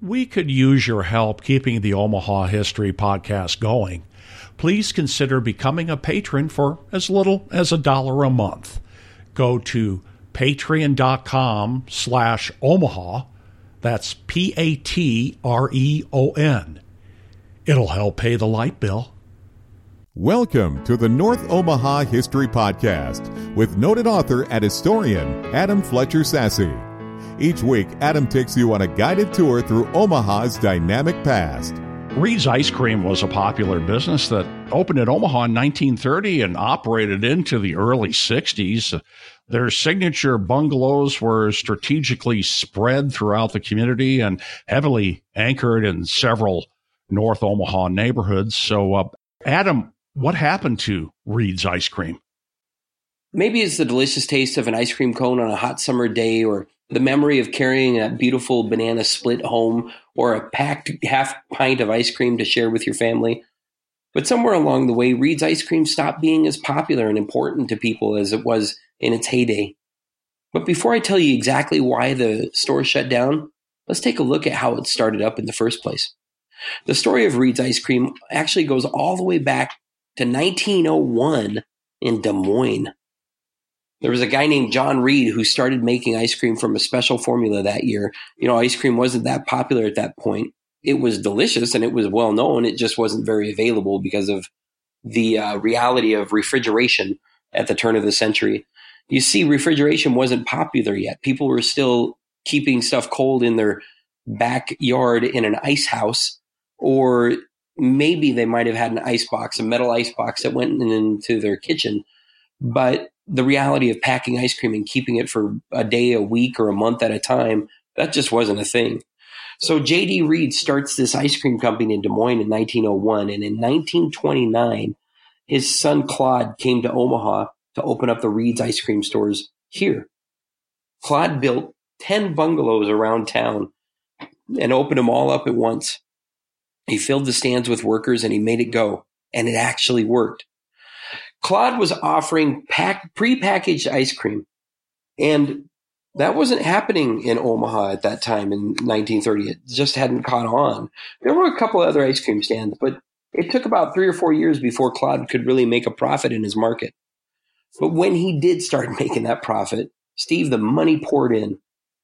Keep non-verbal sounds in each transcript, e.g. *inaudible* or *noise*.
we could use your help keeping the Omaha History podcast going. Please consider becoming a patron for as little as a dollar a month. Go to patreon.com slash Omaha. That's P A T R E O N. It'll help pay the light bill. Welcome to the North Omaha History Podcast with noted author and historian Adam Fletcher Sasse. Each week, Adam takes you on a guided tour through Omaha's dynamic past. Reed's Ice Cream was a popular business that opened in Omaha in 1930 and operated into the early 60s. Their signature bungalows were strategically spread throughout the community and heavily anchored in several North Omaha neighborhoods. So, uh, Adam, what happened to Reed's Ice Cream? Maybe it's the delicious taste of an ice cream cone on a hot summer day or the memory of carrying a beautiful banana split home or a packed half pint of ice cream to share with your family. But somewhere along the way, Reed's ice cream stopped being as popular and important to people as it was in its heyday. But before I tell you exactly why the store shut down, let's take a look at how it started up in the first place. The story of Reed's ice cream actually goes all the way back to 1901 in Des Moines. There was a guy named John Reed who started making ice cream from a special formula that year. You know, ice cream wasn't that popular at that point. It was delicious and it was well known. It just wasn't very available because of the uh, reality of refrigeration at the turn of the century. You see, refrigeration wasn't popular yet. People were still keeping stuff cold in their backyard in an ice house, or maybe they might have had an ice box, a metal ice box that went into their kitchen. But the reality of packing ice cream and keeping it for a day, a week, or a month at a time, that just wasn't a thing. So J.D. Reed starts this ice cream company in Des Moines in 1901. And in 1929, his son Claude came to Omaha to open up the Reed's ice cream stores here. Claude built 10 bungalows around town and opened them all up at once. He filled the stands with workers and he made it go. And it actually worked. Claude was offering pack, pre-packaged ice cream, and that wasn't happening in Omaha at that time in 1930. It just hadn't caught on. There were a couple other ice cream stands, but it took about three or four years before Claude could really make a profit in his market. But when he did start *laughs* making that profit, Steve, the money poured in.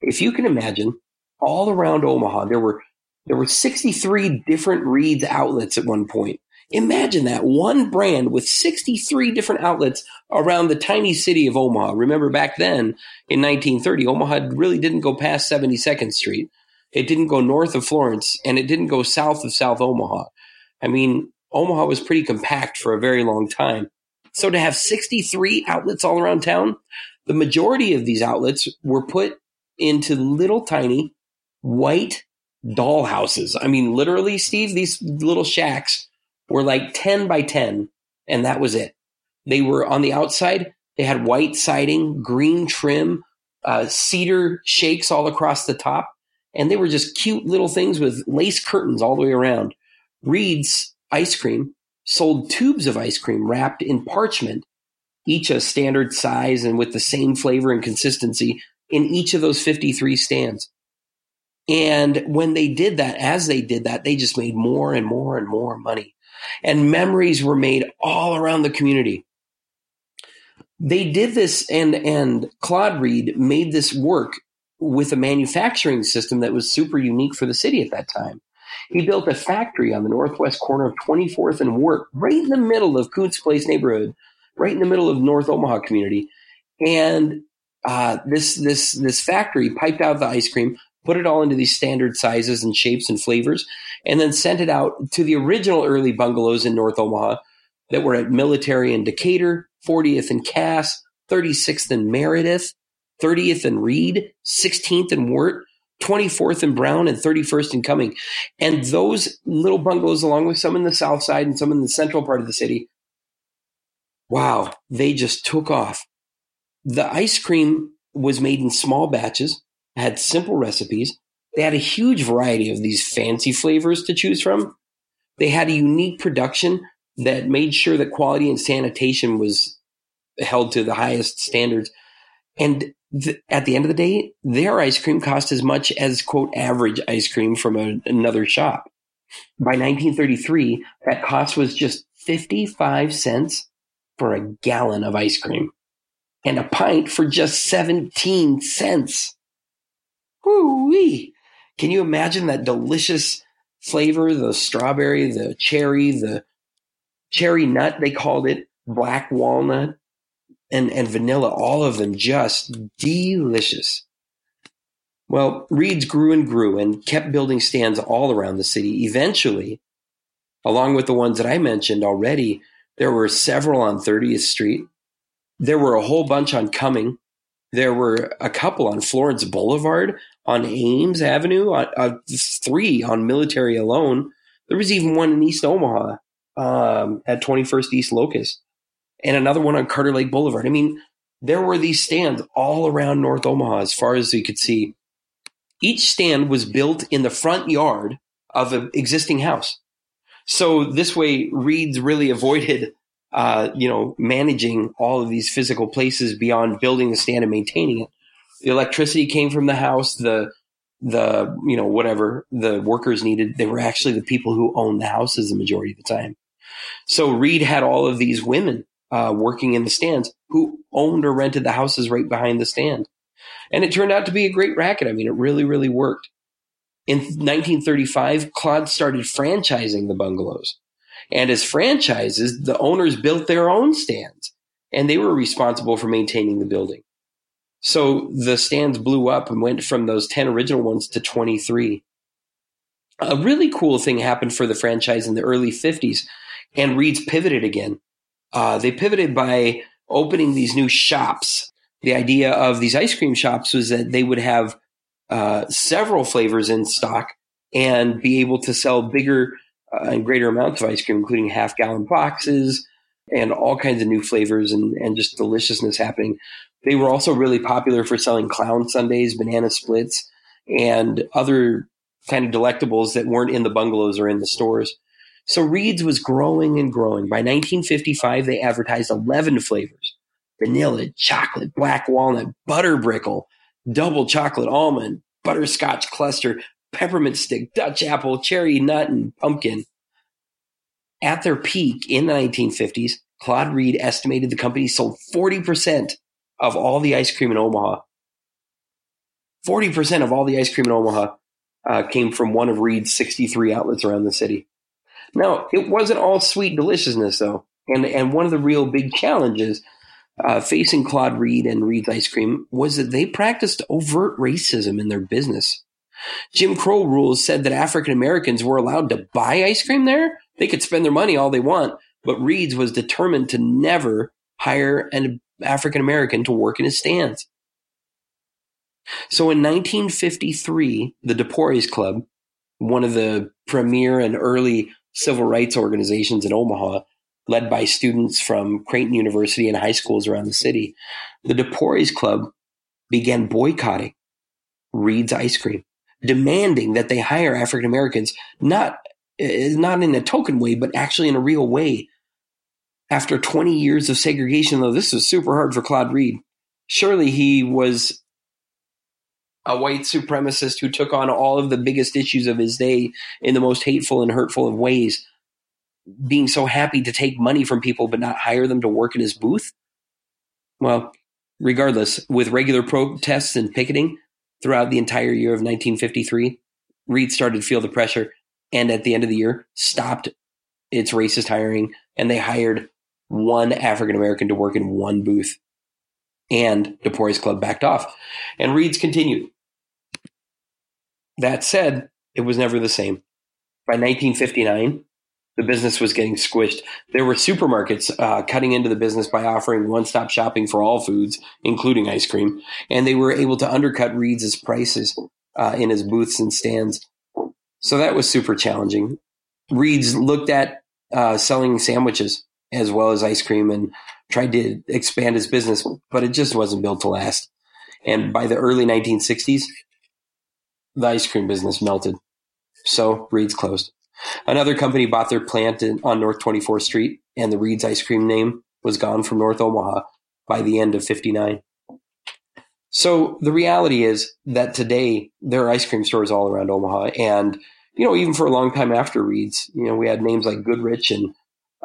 If you can imagine, all around Omaha, there were there were 63 different Reed's outlets at one point. Imagine that one brand with 63 different outlets around the tiny city of Omaha. Remember back then in 1930, Omaha really didn't go past 72nd Street. It didn't go north of Florence and it didn't go south of South Omaha. I mean, Omaha was pretty compact for a very long time. So to have 63 outlets all around town, the majority of these outlets were put into little tiny white doll houses. I mean, literally, Steve, these little shacks were like 10 by 10, and that was it. They were on the outside, they had white siding, green trim, uh, cedar shakes all across the top, and they were just cute little things with lace curtains all the way around. Reed's ice cream sold tubes of ice cream wrapped in parchment, each a standard size and with the same flavor and consistency in each of those 53 stands. And when they did that, as they did that, they just made more and more and more money and memories were made all around the community. They did this, and and Claude Reed made this work with a manufacturing system that was super unique for the city at that time. He built a factory on the northwest corner of 24th and Wirt, right in the middle of Kountze Place neighborhood, right in the middle of North Omaha community. And uh, this this this factory piped out the ice cream, put it all into these standard sizes and shapes and flavors, and then sent it out to the original early bungalows in North Omaha that were at Military and Decatur, 40th and Cass, 36th and Meredith, 30th and Reed, 16th and Wirt, 24th and Brown, and 31st and Cumming. And those little bungalows, along with some in the south side and some in the central part of the city, wow, they just took off. The ice cream was made in small batches had simple recipes. They had a huge variety of these fancy flavors to choose from. They had a unique production that made sure that quality and sanitation was held to the highest standards. And th- at the end of the day, their ice cream cost as much as quote average ice cream from a, another shop. By 1933, that cost was just 55 cents for a gallon of ice cream and a pint for just 17 cents. Woo-wee. Can you imagine that delicious flavor, the strawberry, the cherry, the cherry nut, they called it, black walnut, and, and vanilla, all of them just delicious. Well, Reed's grew and grew and kept building stands all around the city. Eventually, along with the ones that I mentioned already, there were several on 30th Street. There were a whole bunch on Cumming. There were a couple on Florence Boulevard, on Ames Avenue, uh, uh, three on Military alone. There was even one in East Omaha um, at 21st East Locust, and another one on Carter Lake Boulevard. I mean, there were these stands all around North Omaha as far as you could see. Each stand was built in the front yard of an existing house. So this way, Reed's really avoided, uh, you know, managing all of these physical places beyond building the stand and maintaining it. The electricity came from the house. The the you know whatever the workers needed, they were actually the people who owned the houses the majority of the time. So Reed had all of these women uh, working in the stands who owned or rented the houses right behind the stand, and it turned out to be a great racket. I mean, it really really worked. In 1935, Claude started franchising the bungalows. And as franchises, the owners built their own stands and they were responsible for maintaining the building. So the stands blew up and went from those 10 original ones to 23. A really cool thing happened for the franchise in the early 50s, and Reed's pivoted again. Uh, they pivoted by opening these new shops. The idea of these ice cream shops was that they would have uh, several flavors in stock and be able to sell bigger uh, and greater amounts of ice cream, including half gallon boxes and all kinds of new flavors and, and just deliciousness happening. They were also really popular for selling clown sundaes, banana splits, and other kind of delectables that weren't in the bungalows or in the stores. So Reed's was growing and growing. By 1955, they advertised 11 flavors vanilla, chocolate, black walnut, butter brickle, double chocolate almond, butterscotch cluster, peppermint stick, Dutch apple, cherry nut, and pumpkin. At their peak in the 1950s, Claude Reed estimated the company sold 40% of all the ice cream in Omaha. 40% of all the ice cream in Omaha uh, came from one of Reed's 63 outlets around the city. Now, it wasn't all sweet deliciousness, though. And, and one of the real big challenges uh, facing Claude Reed and Reed's Ice Cream was that they practiced overt racism in their business. Jim Crow rules said that African Americans were allowed to buy ice cream there. They could spend their money all they want, but Reed's was determined to never hire an African American to work in his stands. So in 1953, the De Porres Club, one of the premier and early civil rights organizations in Omaha, led by students from Creighton University and high schools around the city, the De Porres Club began boycotting Reed's ice cream, demanding that they hire African Americans, not eh, not in a token way, but actually in a real way, after 20 years of segregation, though this was super hard for Claude Reed. Surely he was a white supremacist who took on all of the biggest issues of his day in the most hateful and hurtful of ways, being so happy to take money from people but not hire them to work in his booth. Well, regardless, with regular protests and picketing throughout the entire year of 1953, Reed started to feel the pressure and at the end of the year stopped its racist hiring and they hired one African American to work in one booth. And De Porres Club backed off. And Reed's continued. That said, it was never the same. By 1959, the business was getting squished. There were supermarkets uh, cutting into the business by offering one stop shopping for all foods, including ice cream. And they were able to undercut Reed's prices uh, in his booths and stands. So that was super challenging. Reed's looked at uh, selling sandwiches as well as ice cream and tried to expand his business, but it just wasn't built to last. And by the early 1960s, the ice cream business melted. So Reed's closed. Another company bought their plant in, on North 24th Street, and the Reed's ice cream name was gone from North Omaha by the end of 59. So the reality is that today there are ice cream stores all around Omaha, and you know even for a long time after Reed's, you know we had names like Goodrich and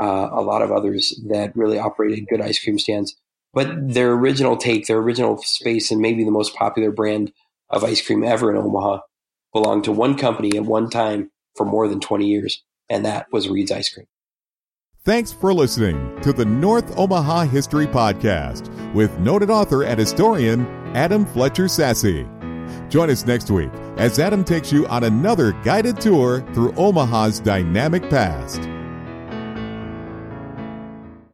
uh, a lot of others that really operated good ice cream stands. But their original take, their original space, and maybe the most popular brand of ice cream ever in Omaha belonged to one company at one time for more than 20 years, and that was Reed's Ice Cream. Thanks for listening to the North Omaha History Podcast with noted author and historian Adam Fletcher Sasse. Join us next week as Adam takes you on another guided tour through Omaha's dynamic past.